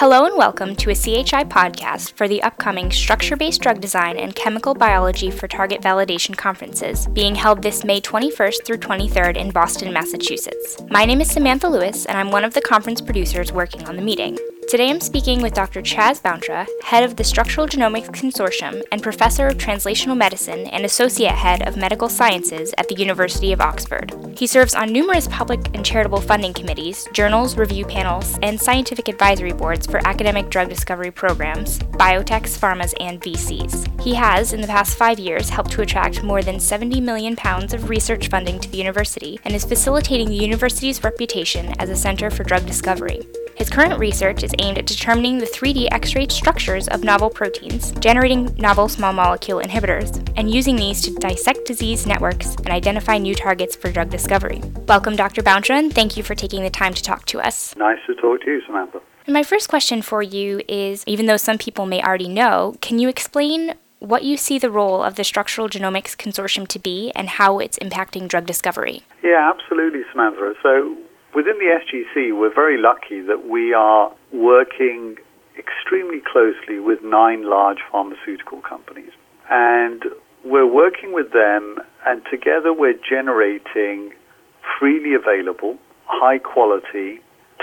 Hello and welcome to a CHI podcast for the upcoming Structure Based Drug Design and Chemical Biology for Target Validation conferences, being held this May 21st through 23rd in Boston, Massachusetts. My name is Samantha Lewis, and I'm one of the conference producers working on the meeting. Today I'm speaking with Dr. Chas Bountra, head of the Structural Genomics Consortium and professor of translational medicine and associate head of medical sciences at the University of Oxford. He serves on numerous public and charitable funding committees, journals, review panels, and scientific advisory boards for academic drug discovery programs, biotechs, pharmas, and VCs. He has, in the past five years, helped to attract more than 70 million pounds of research funding to the university and is facilitating the university's reputation as a center for drug discovery. His current research is aimed at determining the 3D X ray structures of novel proteins, generating novel small molecule inhibitors, and using these to dissect disease networks and identify new targets for drug discovery. Welcome, Dr. Bountra, and thank you for taking the time to talk to us. Nice to talk to you, Samantha. And my first question for you is even though some people may already know, can you explain what you see the role of the Structural Genomics Consortium to be and how it's impacting drug discovery? Yeah, absolutely, Samantha. So, Within the SGC, we're very lucky that we are working extremely closely with nine large pharmaceutical companies. And we're working with them, and together we're generating freely available, high quality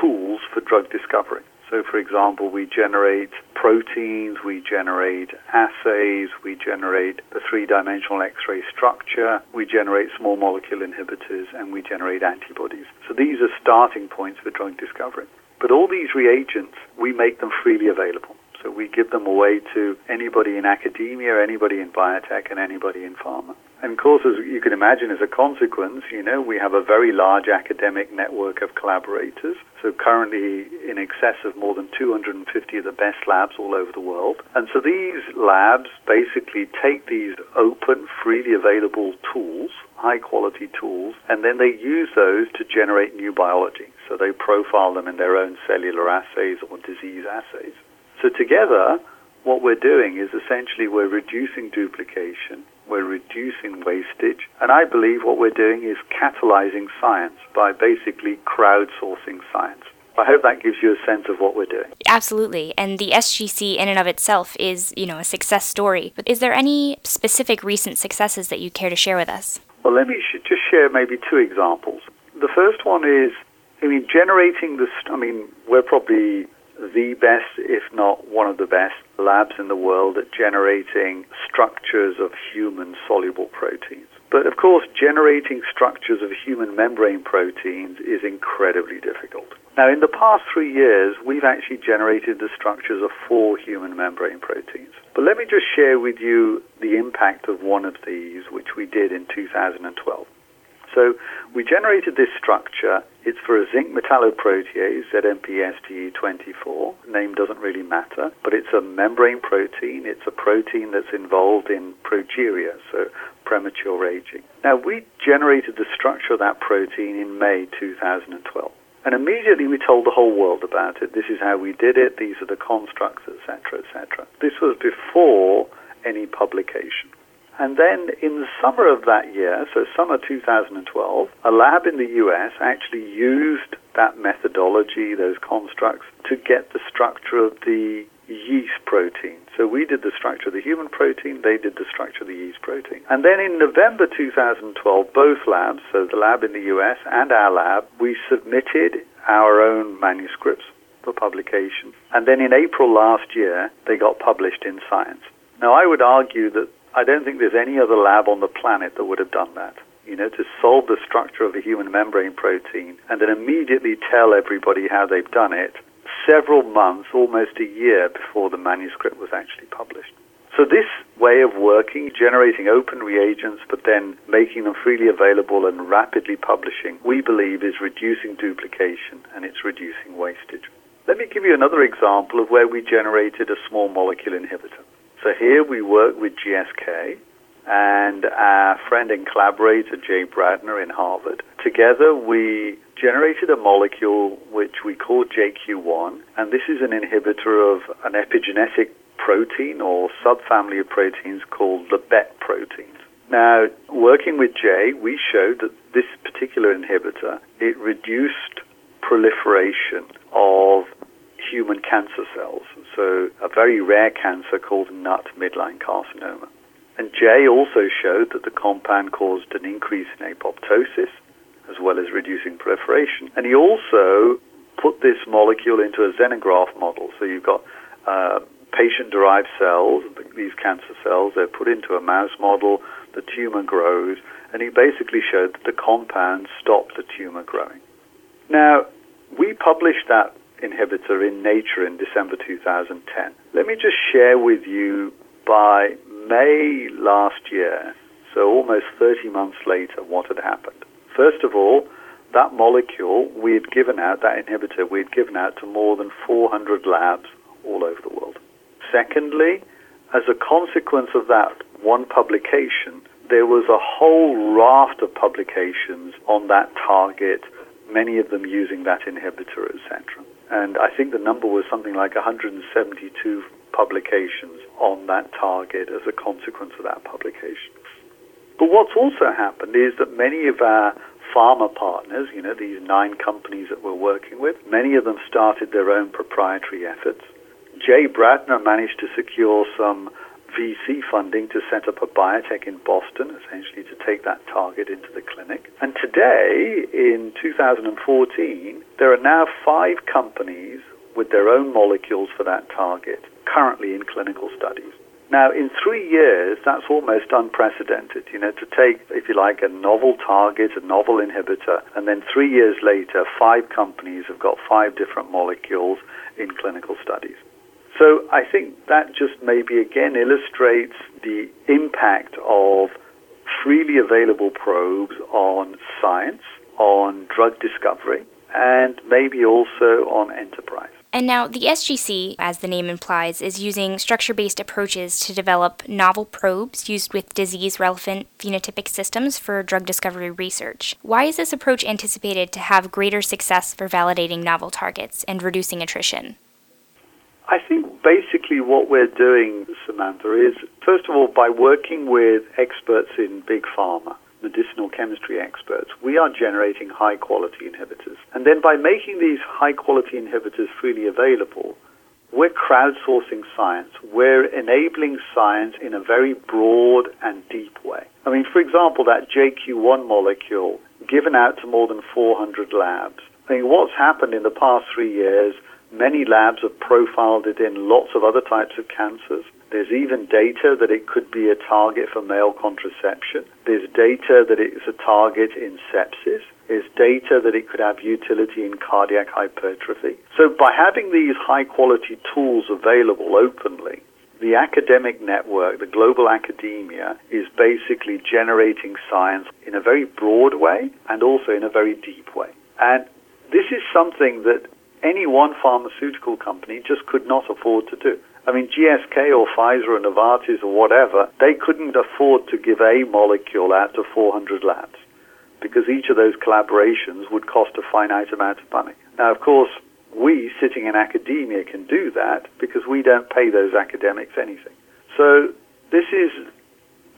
tools for drug discovery. So, for example, we generate proteins, we generate assays, we generate the three dimensional X ray structure, we generate small molecule inhibitors, and we generate antibodies. So, these are starting points for drug discovery. But all these reagents, we make them freely available. So, we give them away to anybody in academia, anybody in biotech, and anybody in pharma. And of course, as you can imagine, as a consequence, you know, we have a very large academic network of collaborators. So currently in excess of more than 250 of the best labs all over the world. And so these labs basically take these open, freely available tools, high quality tools, and then they use those to generate new biology. So they profile them in their own cellular assays or disease assays. So together, what we're doing is essentially we're reducing duplication, we're reducing wastage, and I believe what we're doing is catalyzing science by basically crowdsourcing science. I hope that gives you a sense of what we're doing. Absolutely. And the SGC in and of itself is, you know, a success story. But is there any specific recent successes that you care to share with us? Well, let me sh- just share maybe two examples. The first one is, I mean, generating this, I mean, we're probably the best, if not one of the best, labs in the world at generating structures of human soluble proteins. But of course, generating structures of human membrane proteins is incredibly difficult. Now, in the past three years, we've actually generated the structures of four human membrane proteins. But let me just share with you the impact of one of these, which we did in 2012. So we generated this structure. It's for a zinc metalloprotease, ZMPSTE24. Name doesn't really matter, but it's a membrane protein. It's a protein that's involved in progeria, so premature aging. Now, we generated the structure of that protein in May 2012. And immediately we told the whole world about it. This is how we did it. These are the constructs, etc., etc. This was before any publication. And then in the summer of that year, so summer 2012, a lab in the US actually used that methodology, those constructs, to get the structure of the yeast protein. So we did the structure of the human protein, they did the structure of the yeast protein. And then in November 2012, both labs, so the lab in the US and our lab, we submitted our own manuscripts for publication. And then in April last year, they got published in Science. Now, I would argue that I don't think there's any other lab on the planet that would have done that. You know, to solve the structure of a human membrane protein and then immediately tell everybody how they've done it several months, almost a year before the manuscript was actually published. So this way of working, generating open reagents, but then making them freely available and rapidly publishing, we believe is reducing duplication and it's reducing wastage. Let me give you another example of where we generated a small molecule inhibitor. So here we work with GSK and our friend and collaborator Jay Bradner in Harvard. Together we generated a molecule which we call JQ1, and this is an inhibitor of an epigenetic protein or subfamily of proteins called the BET proteins. Now, working with Jay, we showed that this particular inhibitor, it reduced proliferation of human cancer cells, so a very rare cancer called NUT midline carcinoma. And Jay also showed that the compound caused an increase in apoptosis as well as reducing proliferation. And he also put this molecule into a xenograft model. So you've got uh, patient-derived cells, these cancer cells, they're put into a mouse model, the tumor grows, and he basically showed that the compound stopped the tumor growing. Now, we published that inhibitor in Nature in December 2010. Let me just share with you by May last year, so almost 30 months later, what had happened. First of all, that molecule we had given out, that inhibitor, we had given out to more than 400 labs all over the world. Secondly, as a consequence of that one publication, there was a whole raft of publications on that target, many of them using that inhibitor, etc. And I think the number was something like 172 publications on that target as a consequence of that publication. But what's also happened is that many of our pharma partners, you know, these nine companies that we're working with, many of them started their own proprietary efforts. Jay Bradner managed to secure some VC funding to set up a biotech in Boston, essentially to take that target into the clinic. And today, in 2014, there are now five companies with their own molecules for that target currently in clinical studies. Now, in three years, that's almost unprecedented, you know, to take, if you like, a novel target, a novel inhibitor, and then three years later, five companies have got five different molecules in clinical studies. So I think that just maybe again illustrates the impact of freely available probes on science, on drug discovery, and maybe also on enterprise. And now, the SGC, as the name implies, is using structure based approaches to develop novel probes used with disease relevant phenotypic systems for drug discovery research. Why is this approach anticipated to have greater success for validating novel targets and reducing attrition? I think basically what we're doing, Samantha, is first of all, by working with experts in big pharma, medicinal chemistry experts, we are generating high quality inhibitors. And then by making these high quality inhibitors freely available, we're crowdsourcing science. We're enabling science in a very broad and deep way. I mean, for example, that JQ1 molecule given out to more than 400 labs. I mean, what's happened in the past three years, many labs have profiled it in lots of other types of cancers. There's even data that it could be a target for male contraception. There's data that it's a target in sepsis. There's data that it could have utility in cardiac hypertrophy. So by having these high quality tools available openly, the academic network, the global academia, is basically generating science in a very broad way and also in a very deep way. And this is something that any one pharmaceutical company just could not afford to do. I mean, GSK or Pfizer or Novartis or whatever, they couldn't afford to give a molecule out to 400 labs because each of those collaborations would cost a finite amount of money. Now, of course, we sitting in academia can do that because we don't pay those academics anything. So this is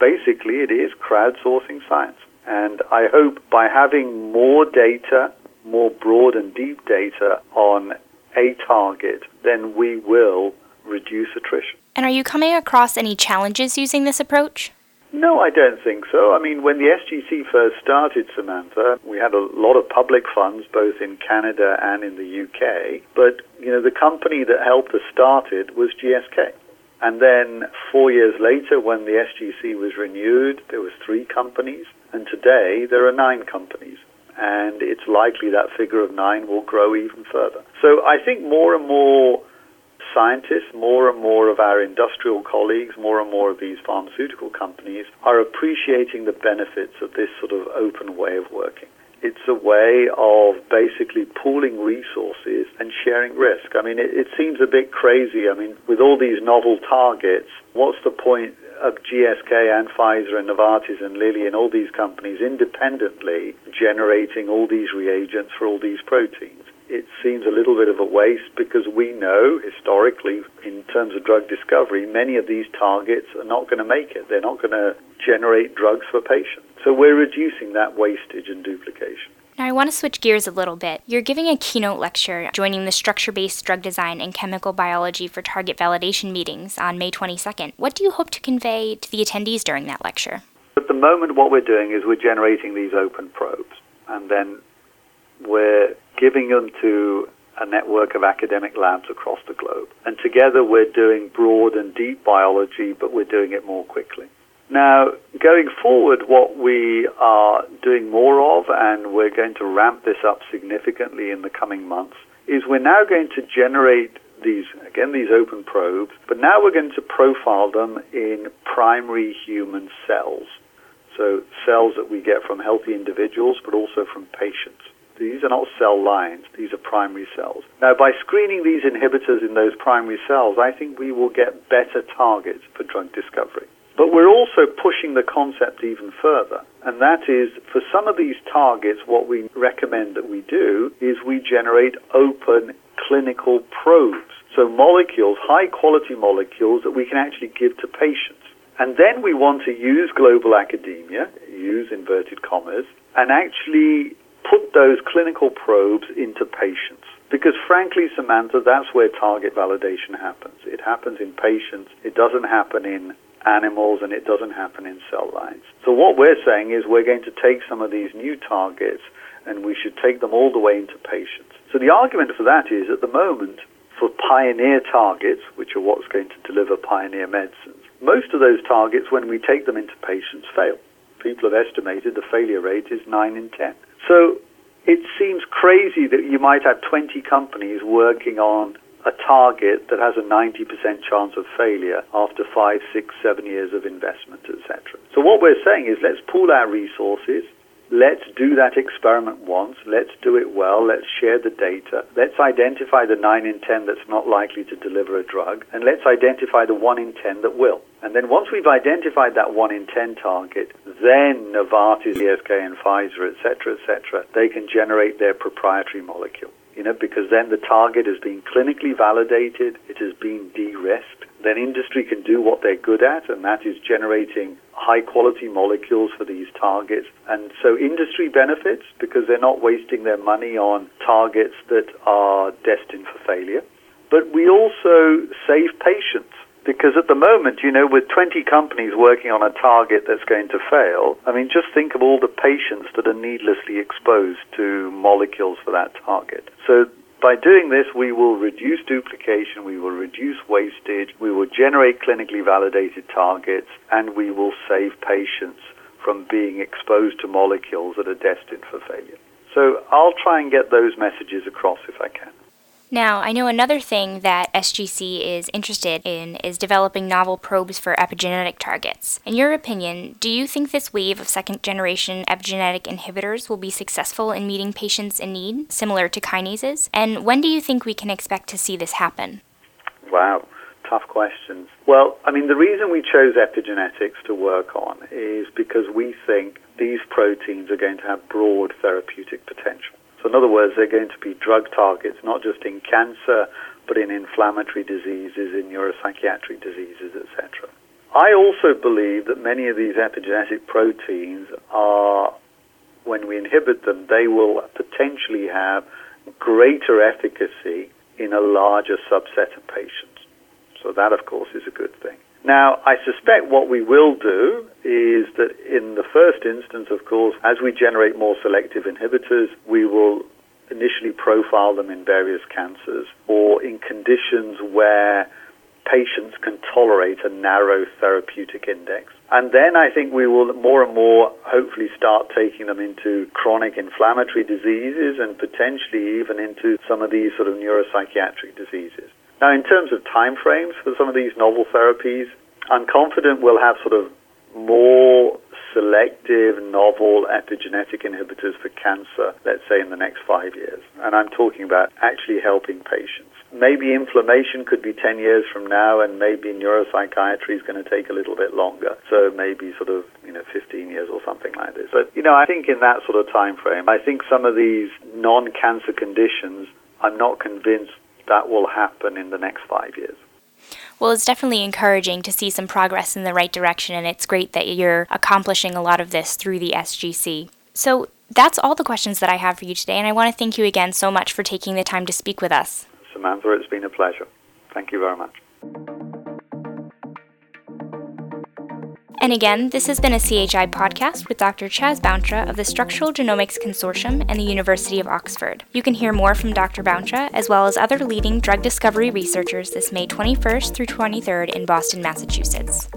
basically it is crowdsourcing science. And I hope by having more data, more broad and deep data on a target, then we will reduce attrition. And are you coming across any challenges using this approach? No, I don't think so. I mean, when the SGC first started, Samantha, we had a lot of public funds both in Canada and in the UK. But, you know, the company that helped us start it was GSK. And then four years later, when the SGC was renewed, there was three companies. And today, there are nine companies. And it's likely that figure of nine will grow even further. So I think more and more scientists, more and more of our industrial colleagues, more and more of these pharmaceutical companies are appreciating the benefits of this sort of open way of working. It's a way of basically pooling resources and sharing risk. I mean, it, it seems a bit crazy. I mean, with all these novel targets, what's the point of GSK and Pfizer and Novartis and Lilly and all these companies independently generating all these reagents for all these proteins? it seems a little bit of a waste because we know historically, in terms of drug discovery, many of these targets are not going to make it. They're not going to generate drugs for patients. So we're reducing that wastage and duplication. Now, I want to switch gears a little bit. You're giving a keynote lecture joining the structure based drug design and chemical biology for target validation meetings on May 22nd. What do you hope to convey to the attendees during that lecture? At the moment, what we're doing is we're generating these open probes, and then we're giving them to a network of academic labs across the globe. And together, we're doing broad and deep biology, but we're doing it more quickly. Now, going forward, what we are doing more of, and we're going to ramp this up significantly in the coming months, is we're now going to generate these, again, these open probes, but now we're going to profile them in primary human cells. So, cells that we get from healthy individuals, but also from patients. These are not cell lines, these are primary cells. Now, by screening these inhibitors in those primary cells, I think we will get better targets for drug discovery. But we're also pushing the concept even further. And that is, for some of these targets, what we recommend that we do is we generate open clinical probes. So molecules, high quality molecules that we can actually give to patients. And then we want to use global academia, use inverted commas, and actually put those clinical probes into patients. Because frankly, Samantha, that's where target validation happens. It happens in patients. It doesn't happen in animals and it doesn't happen in cell lines. So what we're saying is we're going to take some of these new targets and we should take them all the way into patients. So the argument for that is at the moment, for pioneer targets, which are what's going to deliver pioneer medicines, most of those targets, when we take them into patients, fail. People have estimated the failure rate is 9 in 10. So it seems crazy that you might have 20 companies working on a target that has a 90% chance of failure after five, six, seven years of investment, etc. So what we're saying is let's pool our resources. Let's do that experiment once. Let's do it well. Let's share the data. Let's identify the 9 in 10 that's not likely to deliver a drug. And let's identify the 1 in 10 that will. And then once we've identified that 1 in 10 target, then Novartis, GSK, and Pfizer, etc., etc., they can generate their proprietary molecule you know, because then the target has been clinically validated, it has been de-risked. Then industry can do what they're good at, and that is generating high quality molecules for these targets. And so industry benefits because they're not wasting their money on targets that are destined for failure. But we also save patients because at the moment, you know, with 20 companies working on a target that's going to fail, I mean, just think of all the patients that are needlessly exposed to molecules for that target. So by doing this, we will reduce duplication, we will reduce wastage, we will generate clinically validated targets, and we will save patients from being exposed to molecules that are destined for failure. So I'll try and get those messages across if I can. Now, I know another thing that SGC is interested in is developing novel probes for epigenetic targets. In your opinion, do you think this wave of second generation epigenetic inhibitors will be successful in meeting patients in need, similar to kinases? And when do you think we can expect to see this happen? Wow, tough questions. Well, I mean, the reason we chose epigenetics to work on is because we think these proteins are going to have broad therapeutic potential. So in other words, they're going to be drug targets, not just in cancer, but in inflammatory diseases, in neuropsychiatric diseases, etc. I also believe that many of these epigenetic proteins are, when we inhibit them, they will potentially have greater efficacy in a larger subset of patients. So that, of course, is a good thing. Now, I suspect what we will do is that in the first instance, of course, as we generate more selective inhibitors, we will initially profile them in various cancers or in conditions where patients can tolerate a narrow therapeutic index. And then I think we will more and more hopefully start taking them into chronic inflammatory diseases and potentially even into some of these sort of neuropsychiatric diseases. Now, in terms of timeframes for some of these novel therapies, I'm confident we'll have sort of more selective, novel epigenetic inhibitors for cancer, let's say in the next five years. And I'm talking about actually helping patients. Maybe inflammation could be 10 years from now, and maybe neuropsychiatry is going to take a little bit longer. So maybe sort of, you know, 15 years or something like this. But, you know, I think in that sort of time frame, I think some of these non-cancer conditions, I'm not convinced that will happen in the next five years. Well, it's definitely encouraging to see some progress in the right direction, and it's great that you're accomplishing a lot of this through the SGC. So, That's all the questions that I have for you today, and I want to thank you again so much for taking the time to speak with us. Samantha, it's been a pleasure. Thank you very much. And again, this has been a CHI podcast with Dr. Chas Bountra of the Structural Genomics Consortium and the University of Oxford. You can hear more from Dr. Bountra as well as other leading drug discovery researchers this May 21st through 23rd in Boston, Massachusetts.